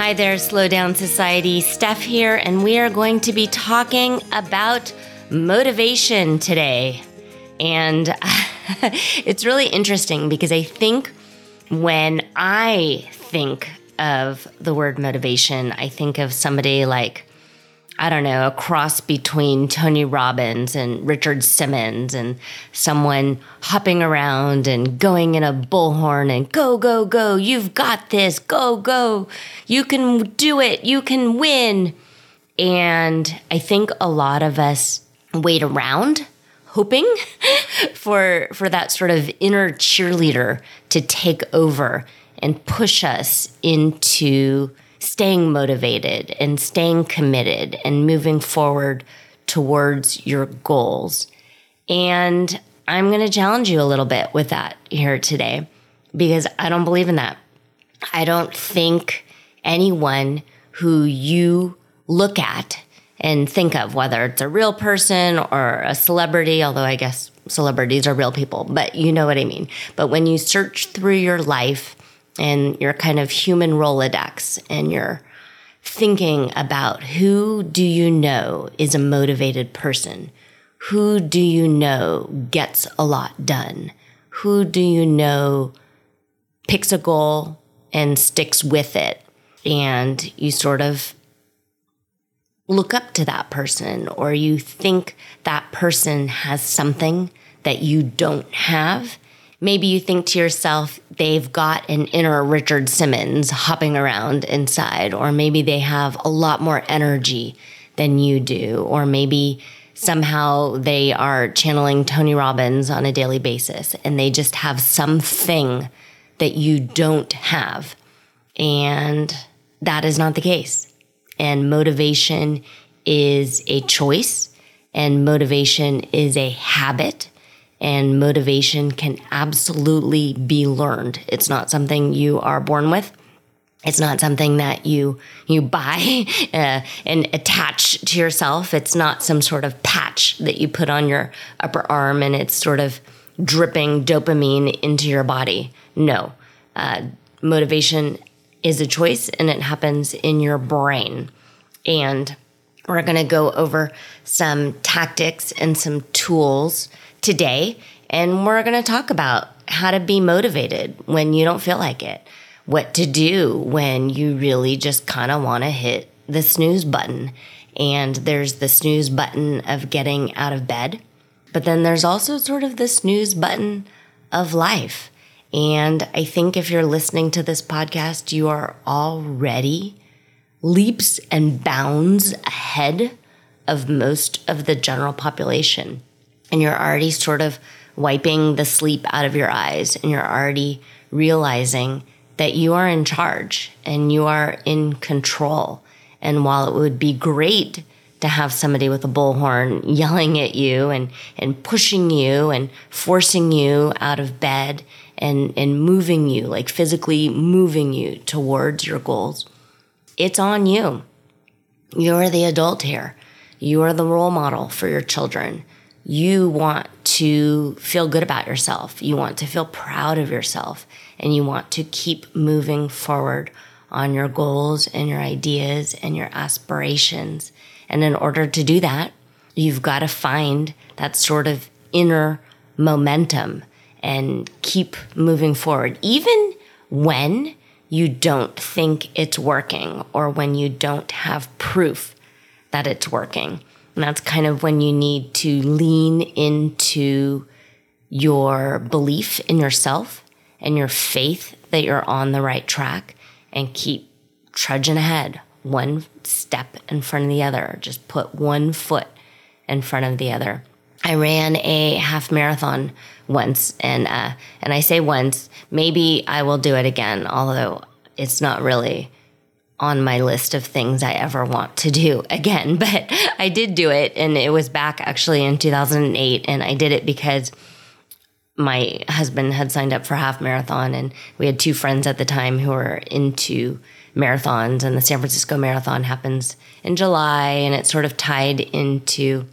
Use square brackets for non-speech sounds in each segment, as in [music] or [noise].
Hi there, Slow Down Society. Steph here, and we are going to be talking about motivation today. And [laughs] it's really interesting because I think when I think of the word motivation, I think of somebody like I don't know, a cross between Tony Robbins and Richard Simmons and someone hopping around and going in a bullhorn and go, go, go, you've got this, go, go, you can do it, you can win. And I think a lot of us wait around hoping [laughs] for for that sort of inner cheerleader to take over and push us into staying motivated and staying committed and moving forward towards your goals. And I'm going to challenge you a little bit with that here today because I don't believe in that. I don't think anyone who you look at and think of, whether it's a real person or a celebrity, although I guess celebrities are real people, but you know what I mean. But when you search through your life and your kind of human Rolodex and you're thinking about who do you know is a motivated person? Who do you know gets a lot done? Who do you know picks a goal and sticks with it? And you sort of look up to that person or you think that person has something that you don't have maybe you think to yourself, they've got an inner Richard Simmons hopping around inside, or maybe they have a lot more energy than you do, or maybe somehow they are channeling Tony Robbins on a daily basis and they just have something that you don't have. And that is not the case. And motivation is a choice, and motivation is a habit and motivation can absolutely be learned. It's not something you are born with. It's not something that you you buy [laughs] uh, and attach to yourself. It's not some sort of patch that you put on your upper arm and it's sort of dripping dopamine into your body. No, uh, motivation is a choice and it happens in your brain. And we're going to go over some tactics and some tools today, and we're going to talk about how to be motivated when you don't feel like it, what to do when you really just kind of want to hit the snooze button. And there's the snooze button of getting out of bed, but then there's also sort of the snooze button of life. And I think if you're listening to this podcast, you are already leaps and bounds ahead of most of the general population and you're already sort of wiping the sleep out of your eyes and you're already realizing that you are in charge and you are in control. And while it would be great to have somebody with a bullhorn [laughs] yelling at you and, and pushing you and forcing you out of bed and, and moving you, like physically moving you towards your goals, it's on you. You're the adult here. You are the role model for your children you want to feel good about yourself. You want to feel proud of yourself and you want to keep moving forward on your goals and your ideas and your aspirations. And in order to do that, you've got to find that sort of inner momentum and keep moving forward, even when you don't think it's working or when you don't have proof that it's working. And that's kind of when you need to lean into your belief in yourself and your faith that you're on the right track and keep trudging ahead one step in front of the other. Just put one foot in front of the other. I ran a half marathon once, and uh, and I say once, maybe I will do it again, although it's not really on my list of things I ever want to do [laughs] again. But I did do it, and it was back actually in 2008, and I did it because my husband had signed up for half marathon, and we had two friends at the time who were into marathons, and the San Francisco Marathon happens in July, and it's sort of tied into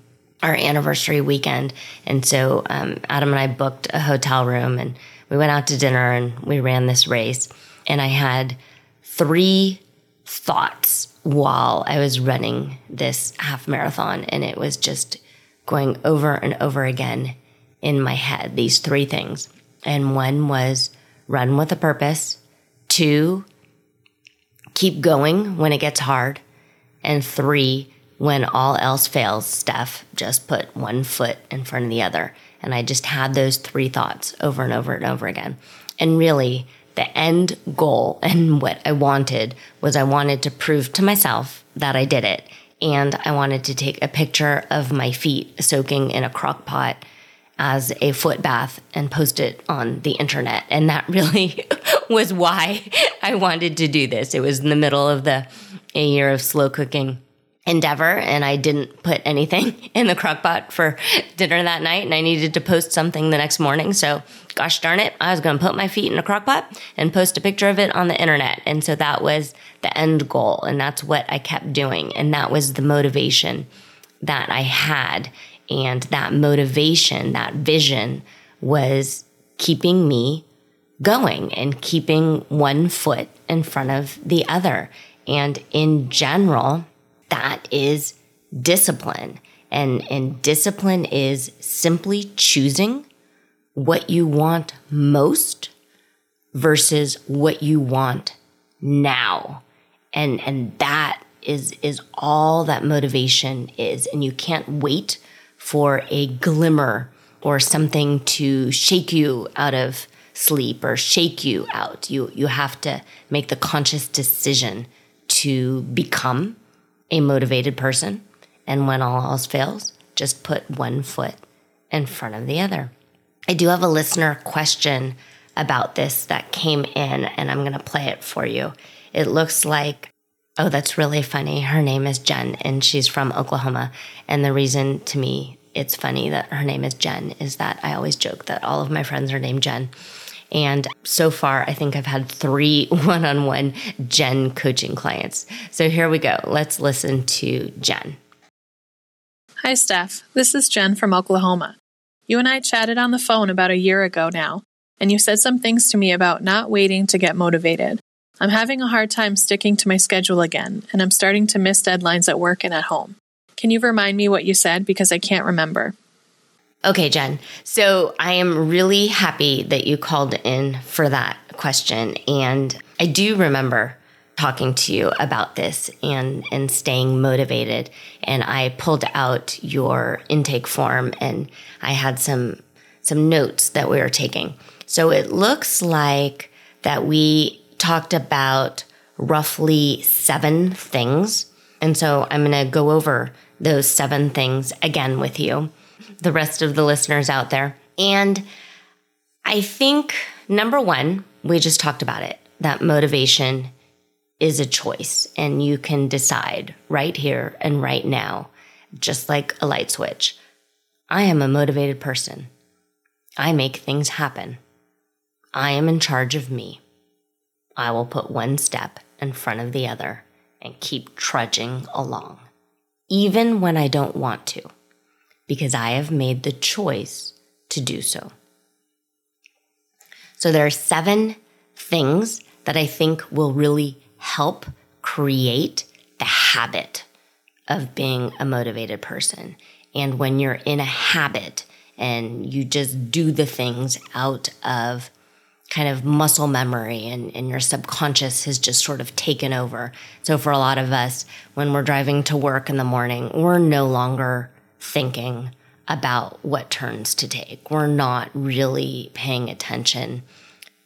our anniversary weekend. And so um, Adam and I booked a hotel room, and we went out to dinner, and we ran this race. And I had three thoughts while I was running this half marathon, and it was just going over and over again in my head these three things. And one was run with a purpose, two, keep going when it gets hard, and three, when all else fails, Steph, just put one foot in front of the other. And I just had those three thoughts over and over and over again. And really, the end goal and what I wanted was I wanted to prove to myself that I did it. And I wanted to take a picture of my feet soaking in a crock pot as a foot bath and post it on the internet. And that [laughs] really was why I wanted to do this. It was in the middle of the a year of slow cooking endeavor and I didn't put anything [laughs] in the crock pot for dinner that night and I needed to post something the next morning. So gosh darn it, I was going to put my feet in a crock pot and post a picture of it on the internet. And so that was the end goal. And that's what I kept doing. And that was the motivation that I had. And that motivation, that vision was keeping me going and keeping one foot in front of the other. And in general, that is discipline. And, and discipline is simply choosing what you want most versus what you want now. And, and that is, is all that motivation is. And you can't wait for a glimmer or something to shake you out of sleep or shake you out. You, you have to make the conscious decision to become a motivated person. And when all else fails, just put one foot in front of the other. I do have a listener question about this that came in, and I'm going to play it for you. It looks like, oh, that's really funny. Her name is Jen, and she's from Oklahoma. And the reason to me it's funny that her name is Jen is that I always joke that all of my friends are named Jen. And so far, I think I've had three one on one Jen coaching clients. So here we go. Let's listen to Jen. Hi, Steph. This is Jen from Oklahoma. You and I chatted on the phone about a year ago now, and you said some things to me about not waiting to get motivated. I'm having a hard time sticking to my schedule again, and I'm starting to miss deadlines at work and at home. Can you remind me what you said because I can't remember? Okay, Jen. So I am really happy that you called in for that question. And I do remember talking to you about this and, and staying motivated. And I pulled out your intake form and I had some, some notes that we were taking. So it looks like that we talked about roughly seven things. And so I'm going to go over those seven things again with you the rest of the listeners out there. And I think number one, we just talked about it that motivation is a choice, and you can decide right here and right now, just like a light switch. I am a motivated person. I make things happen. I am in charge of me. I will put one step in front of the other and keep trudging along, even when I don't want to because I have made the choice to do so. So there are seven things that I think will really help create the habit of being a motivated person. And when you're in a habit and you just do the things out of kind of muscle memory and, and your subconscious has just sort of taken over. So for a lot of us, when we're driving to work in the morning, we're no longer thinking about what turns to take. We're not really paying attention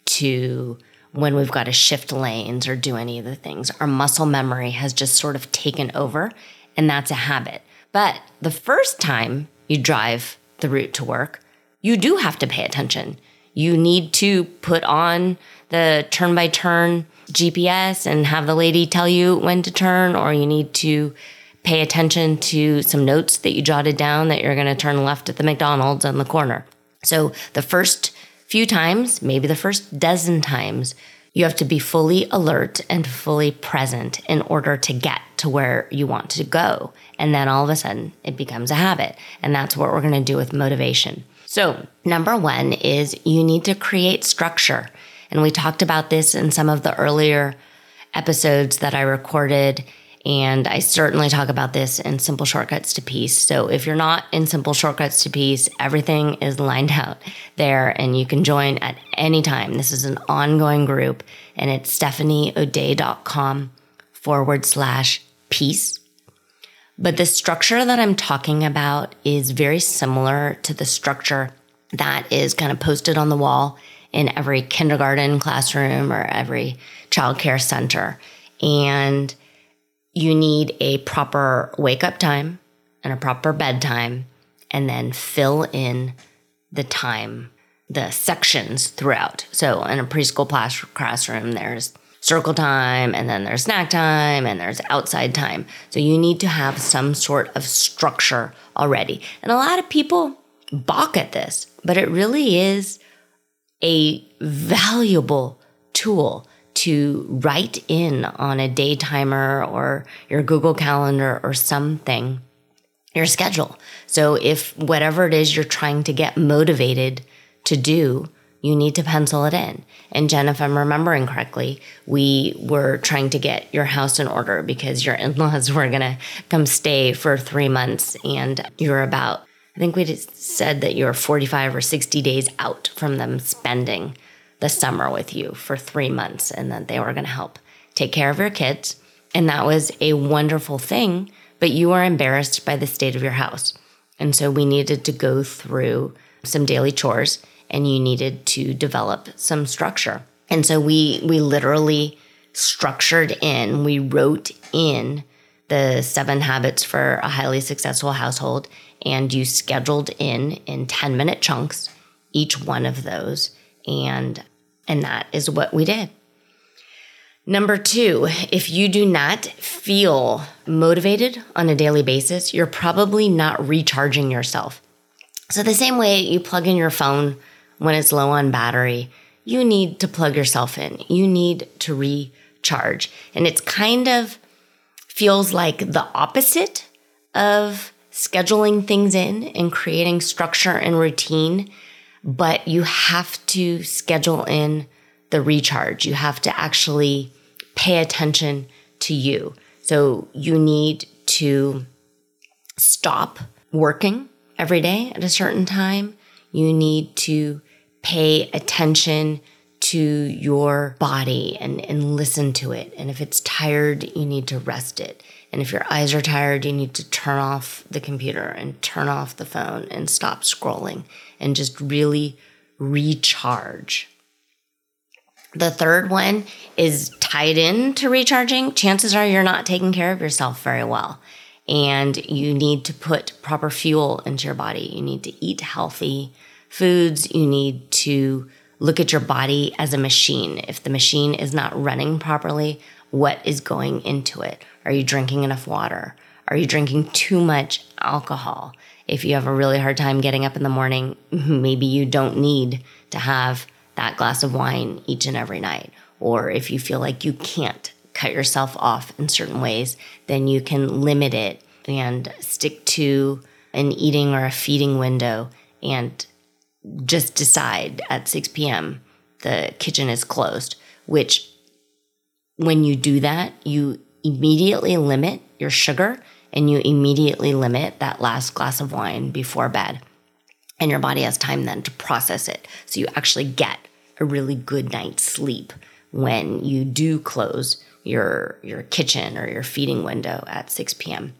to when we've got to shift lanes or do any of the things. Our muscle memory has just sort of taken over, and that's a habit. But the first time you drive the route to work, you do have to pay attention. You need to put on the turn by turn GPS and have the lady tell you when to turn, or you need to pay attention to some notes that you jotted down that you're going to turn left at the McDonald's on the corner. So the first few times, maybe the first dozen times, you have to be fully alert and fully present in order to get to where you want to go. And then all of a sudden it becomes a habit. And that's what we're going to do with motivation. So, number one is you need to create structure. And we talked about this in some of the earlier episodes that I recorded and I certainly talk about this in Simple Shortcuts to Peace. So if you're not in Simple Shortcuts to Peace, everything is lined [laughs] out there and you can join at any time. This is an ongoing group and it's stephanieodea.com forward slash peace. But the structure that I'm talking about is very similar to the structure that is kind of posted on the wall in every kindergarten classroom or every childcare center. And you need a proper wake up time and a proper bedtime, and then fill in the time, the sections throughout. So in a preschool class- classroom, there's circle time, and then there's snack time, and there's outside time. So you need to have some sort of structure already. And a lot of people balk at this, but it really is a valuable tool to write in on a day timer or your Google Calendar or something your schedule. So if whatever it is you're trying to get motivated to do, you need to pencil it in. And Jen, if I'm remembering correctly, we were trying to get your house in order because your in laws [laughs] were going to come stay for three months. And you're about, I think we said that you're 45 or 60 days out from them spending the summer with you for three months and that they were going to help take care of your kids. And that was a wonderful thing, but you were embarrassed by the state of your house. And so we needed to go through some daily chores and you needed to develop some structure. And so we we literally structured in, we wrote in the seven habits for a highly successful household and you scheduled in in 10 minute chunks each one of those and and that is what we did. Number two, if you do not feel motivated on a daily basis, you're probably not recharging yourself. So, the same way you plug in your phone when it's low on battery, you need to plug yourself in. You need to recharge. And it's kind of feels like the opposite of scheduling things in and creating structure and routine but you have to schedule in the recharge. You have to actually pay attention to you. So you need to stop working every day at a certain time. You need to pay attention to your body and, and listen to it. And if it's tired, you need to rest it. And if your eyes are tired, you need to turn off the computer and turn off the phone and stop scrolling and just really recharge. The third one is tied in to recharging. Chances are you're not taking care of yourself very well. And you need to put proper fuel into your body. You need to eat healthy foods. You need to look at your body as a machine. If the machine is not running properly, what is going into it? Are you drinking enough water? Are you drinking too much alcohol? If you have a really hard time getting up in the morning, [laughs] maybe you don't need to have that glass of wine each and every night. Or if you feel like you can't cut yourself off in certain ways, then you can limit it and stick to an eating or a feeding window and just decide at 6 p.m. the kitchen is closed, which when you do that, you immediately limit your sugar and you immediately limit that last glass of wine before bed. And your body has time then to process it. So you actually get a really good night's sleep when you do close your your kitchen or your feeding window at 6 p.m.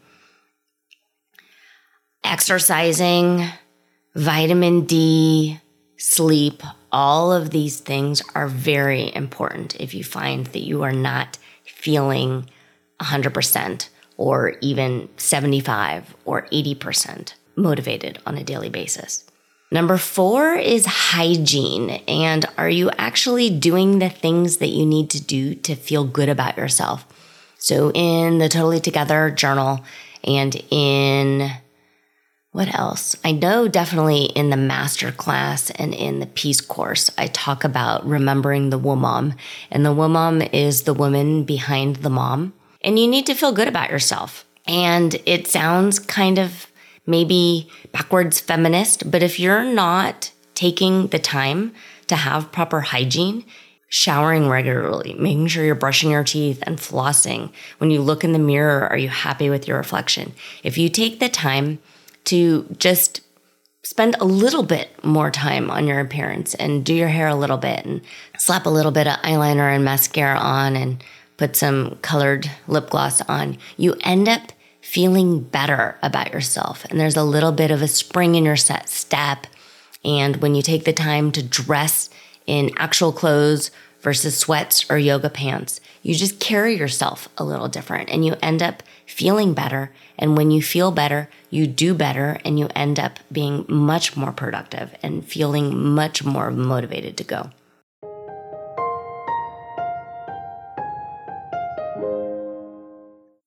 Exercising, vitamin D, sleep, all of these things are very important if you find that you are not feeling 100% or even 75 or 80%. motivated on a daily basis. Number four is hygiene. And are you actually doing the things that you need to do to feel good about yourself? So in the Totally Together journal and in what else? I know definitely in the master class and in the peace course, I talk about remembering the womam. And the womam is the woman behind the mom. And you need to feel good about yourself. And it sounds kind of maybe backwards feminist, but if you're not taking the time to have proper hygiene, showering regularly, making sure you're brushing your teeth and flossing. When you look in the mirror, are you happy with your reflection? If you take the time to just spend a little bit more time on your appearance and do your hair a little bit and slap a little bit of eyeliner and mascara on and put some colored lip gloss on, you end up feeling better about yourself. And there's a little bit of a spring in your step. And when you take the time to dress in actual clothes versus sweats or yoga pants, you just carry yourself a little different and you end up feeling better. And when you feel better, you do better and you end up being much more productive and feeling much more motivated to go.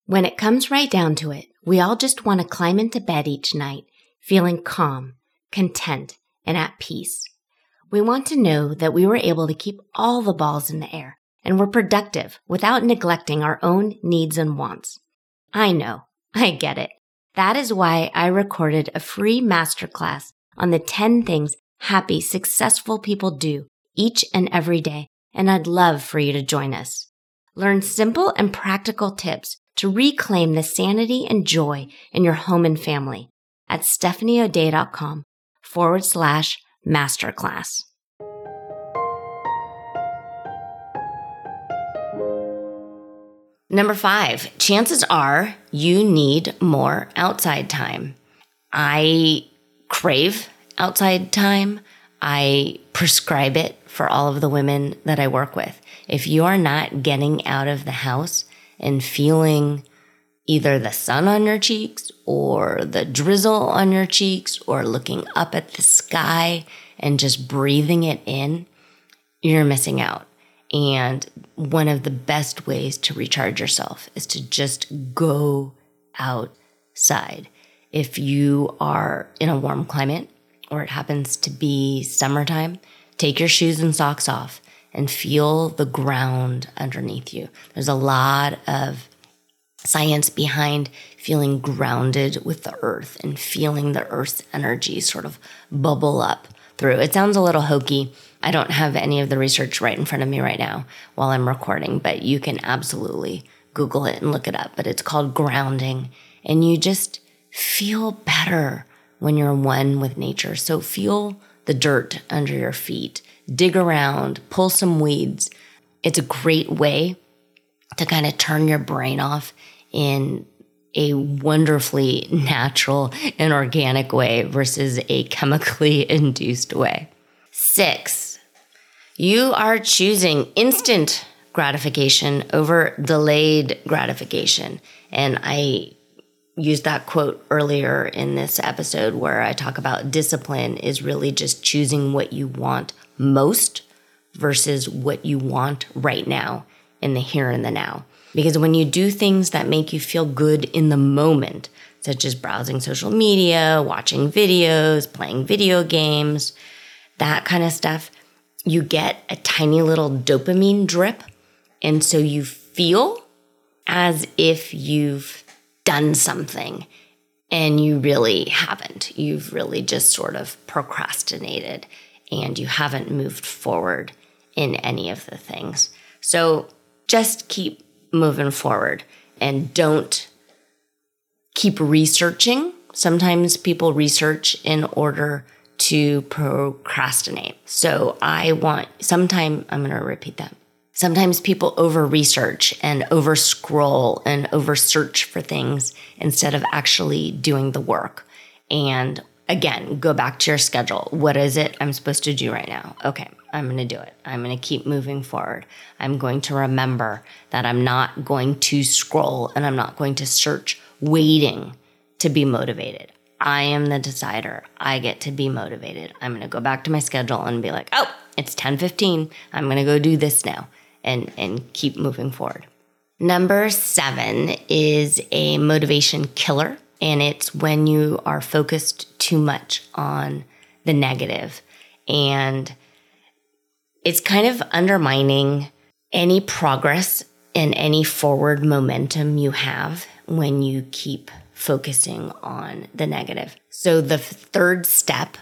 When it comes right down to it, we all just want to climb into bed each night feeling calm, content, and at peace. We want to know that we were able to keep all the balls in the air and were productive without neglecting our own needs and wants. I know, [laughs] I get it. That is why I recorded a free masterclass on the 10 things happy, successful people do each and every day, and I'd love for you to join us. Learn simple and practical tips to reclaim the sanity and joy in your home and family at stephanieodea.com forward slash masterclass. Number five, chances are you need more outside time. I crave outside time. I prescribe it for all of the women that I work with. If you are not getting out of the house and feeling either the sun on your cheeks or the drizzle on your cheeks or looking up at the sky and just breathing it in, you're missing out. And one of the best ways to recharge yourself is to just go outside. If you are in a warm climate or it happens to be summertime, take your shoes and socks off and feel the ground underneath you. There's a lot of science behind feeling grounded with the earth and feeling the earth's energy sort of bubble up through. It sounds a little hokey. I don't have any of the research right in front of me right now while I'm recording, but you can absolutely Google it and look it up. But it's called grounding, and you just feel better when you're one with nature. So feel the dirt under your feet dig around, pull some weeds. It's a great way to kind of turn your brain off in a wonderfully [laughs] natural and organic way versus a chemically [laughs] induced way. Six, you are choosing instant gratification over delayed gratification. And I used that quote earlier in this episode where I talk about discipline is really just choosing what you want most versus what you want right now in the here and the now. Because when you do things that make you feel good in the moment, such as browsing social media, watching videos, playing video games, that kind of stuff, you get a tiny little dopamine drip. And so you feel as if you've done something and you really haven't. You've really just sort of procrastinated and you haven't moved forward in any of the things. So just keep moving forward and don't keep researching. Sometimes people research in order to procrastinate. So I want sometime I'm going to repeat that. Sometimes people over research and over scroll and over search for things instead of actually doing the work. And again, go back to your schedule. What is it I'm supposed to do right now? Okay, I'm going to do it. I'm going to keep moving forward. I'm going to remember that I'm not going to scroll and I'm not going to search waiting to be motivated. I am the decider. I get to be motivated. I'm going to go back to my schedule and be like, "Oh, it's 10:15. I'm going to go do this now." And and keep moving forward. Number 7 is a motivation killer, and it's when you are focused too much on the negative and it's kind of undermining any progress and any forward momentum you have when you keep focusing on the negative. So, the third step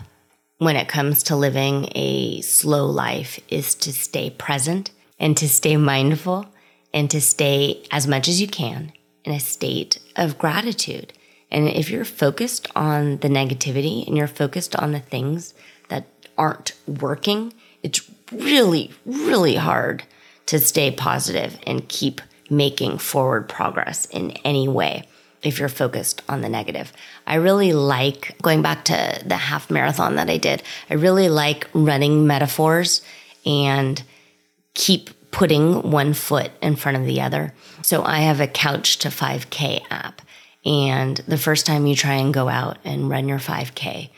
when it comes to living a slow life is to stay present and to stay mindful and to stay as much as you can in a state of gratitude. And if you're focused on the negativity and you're focused on the things that aren't working, it's really, really hard to stay positive and keep making forward progress in any way if you're focused on the negative. I really like going back to the half marathon that I did. I really like running metaphors and keep putting one foot in front of the other. So I have a couch to 5K app. And the first time you try and go out and run your 5K,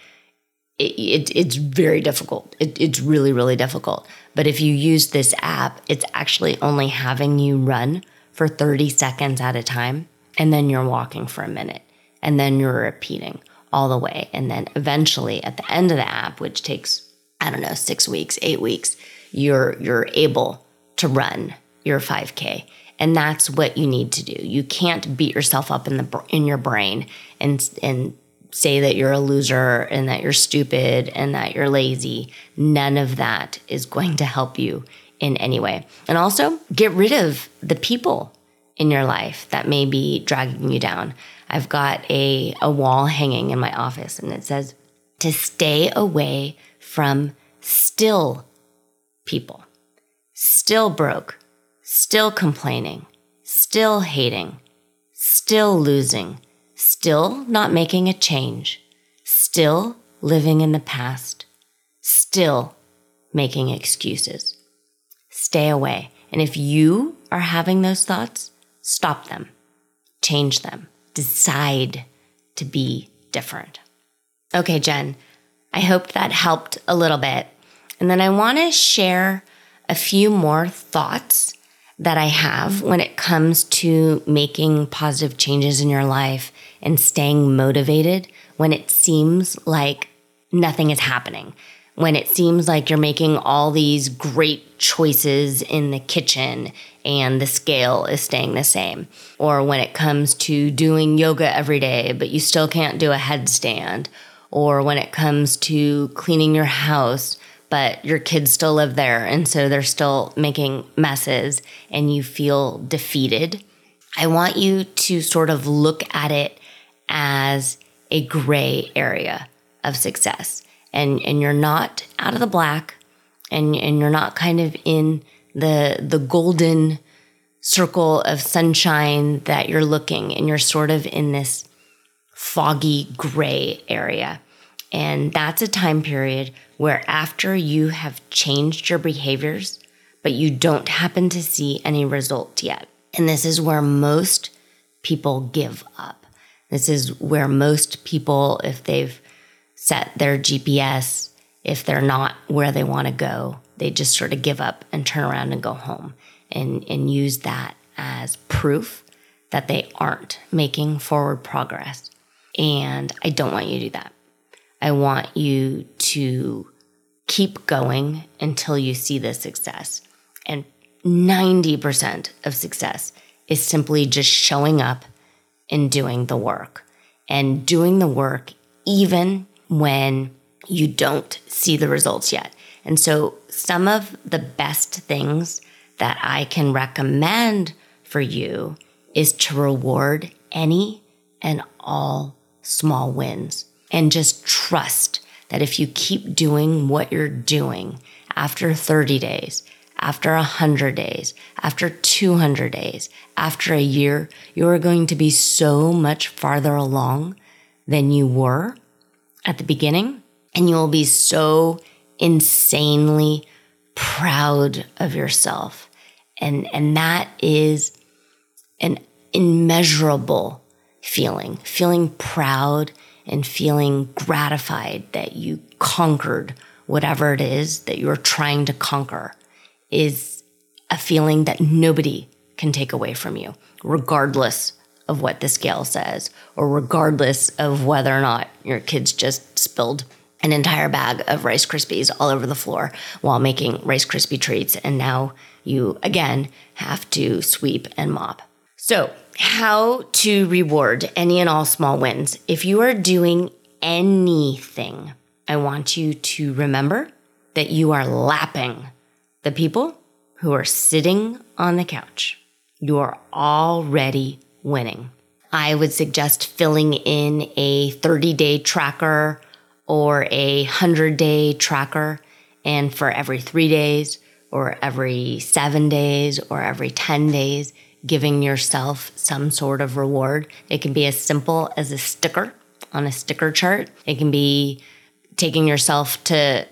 it, it, it's very difficult. It, it's really, really difficult. But if you use this app, it's actually only having you run for 30 seconds at a time. And then you're walking for a minute. And then you're repeating all the way. And then eventually at the end of the app, which takes, I don't know, six weeks, eight weeks, you're, you're able to run your 5K. And that's what you need to do. You can't beat yourself up in the in your brain and and say that you're a loser and that you're stupid and that you're lazy. None of that is going to help you in any way. And also, get rid of the people in your life that may be dragging you down. I've got a, a wall hanging in my office and it says to stay away from still people, still broke, still complaining, still hating, still losing, still not making a change, still living in the past, still making excuses. Stay away. And if you are having those thoughts, stop them, change them, decide to be different. Okay, Jen, I hope that helped a little bit. And then I want to share a few more thoughts that I have when it comes to making positive changes in your life and staying motivated when it seems like nothing is happening. When it seems like you're making all these great choices in the kitchen and the scale is staying the same. Or when it comes to doing yoga every day, but you still can't do a headstand. Or when it comes to cleaning your house, but your kids still live there and so they're still making messes and you feel defeated, I want you to sort of look at it as a gray area of success. And, and you're not out of the black and, and you're not kind of in the, the golden circle of sunshine that you're looking and you're sort of in this foggy gray area. And that's a time period where after you have changed your behaviors, but you don't happen to see any result yet. And this is where most people give up. This is where most people, if they've set their GPS, if they're not where they want to go, they just sort of give up and turn around and go home and, and use that as proof that they aren't making forward progress. And I don't want you to do that. I want you to keep going until you see the success. And 90% of success is simply just showing up and doing the work and doing the work even when you don't see the results yet. And so, some of the best things that I can recommend for you is to reward any and all small wins and just trust that if you keep doing what you're doing after 30 days, after 100 days, after 200 days, after a year, you are going to be so much farther along than you were at the beginning. And you will be so insanely proud of yourself. And, and that is an immeasurable feeling, feeling proud and feeling gratified that you conquered whatever it is that you're trying to conquer is a feeling that nobody can take away from you, regardless of what the scale says, or regardless of whether or not your kids just spilled an entire bag of Rice Krispies all over the floor while making Rice Krispie treats. And now you again have to sweep and mop. So, how to reward any and all small wins. If you are doing anything, I want you to remember that you are lapping the people who are sitting on the couch. You are already winning. I would suggest filling in a 30 day tracker or a 100 day tracker. And for every three days, or every seven days, or every 10 days, giving yourself some sort of reward. It can be as simple as a sticker on a sticker chart. It can be taking yourself to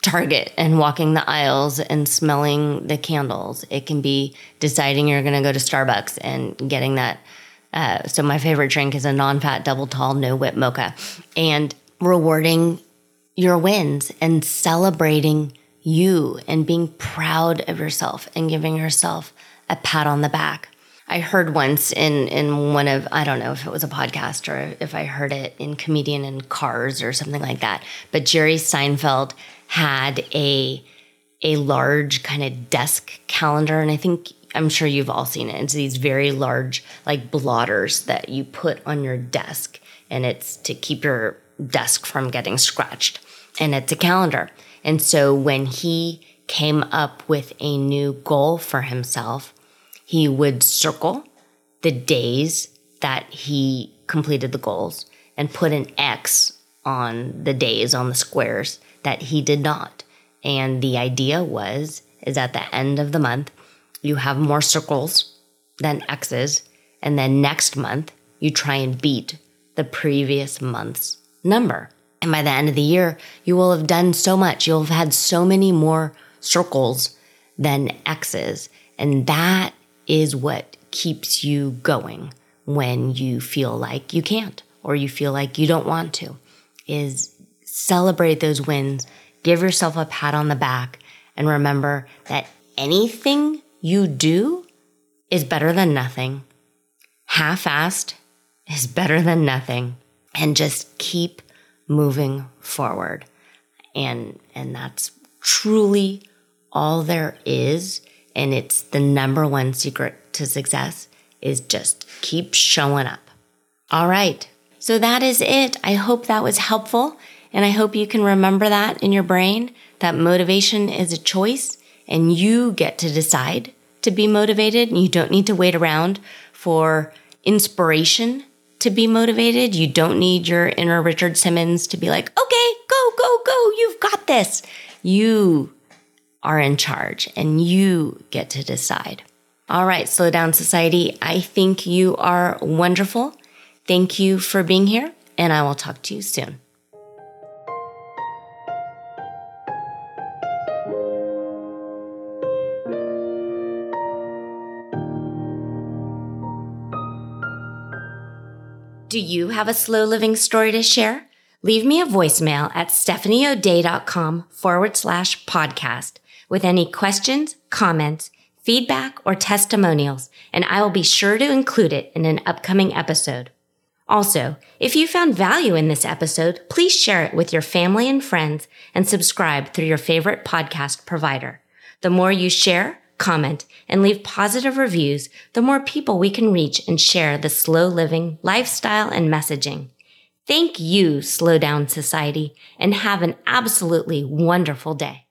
Target and walking the aisles and smelling the candles. It can be deciding you're going to go to Starbucks and getting that. Uh, so, my favorite drink is a non fat double tall, no whip mocha. And rewarding your wins and celebrating you and being proud of yourself and giving yourself a pat on the back. I heard once in in one of I don't know if it was a podcast or if I heard it in comedian in cars or something like that, but Jerry Seinfeld had a a large kind of desk calendar and I think I'm sure you've all seen it. It's these very large like blotters that you put on your desk and it's to keep your desk from getting scratched. And it's a calendar. And so when he came up with a new goal for himself, he would circle the days that he completed the goals and put an X on the days on the squares that he did not. And the idea was is at the end of the month you have more circles than X's and then next month you try and beat the previous month's number. And by the end of the year, you will have done so much. You'll have had so many more circles than X's. And that is what keeps you going when you feel like you can't or you feel like you don't want to is celebrate those wins give yourself a pat on the back and remember that anything you do is better than nothing. Half-assed is better than nothing. And just keep moving forward. And and that's truly all there is and it's the number one secret to success is just keep showing up. All right. So that is it. I hope that was helpful. And I hope you can remember that in your brain that motivation is a choice and you get to decide to be motivated. You don't need to wait around for inspiration to be motivated. You don't need your inner Richard Simmons to be like, okay, go, go, go. You've got this. You are in charge and you get to decide. All right, Slow Down Society, I think you are wonderful. Thank you for being here, and I will talk to you soon. Do you have a slow living story to share? Leave me a voicemail at stephanieodea.com forward slash podcast with any questions, comments, feedback, or testimonials, and I will be sure to include it in an upcoming episode. Also, if you found value in this episode, please share it with your family and friends and subscribe through your favorite podcast provider. The more you share, comment, and leave positive reviews, the more people we can reach and share the slow living lifestyle and messaging. Thank you, Slow Down Society, and have an absolutely wonderful day.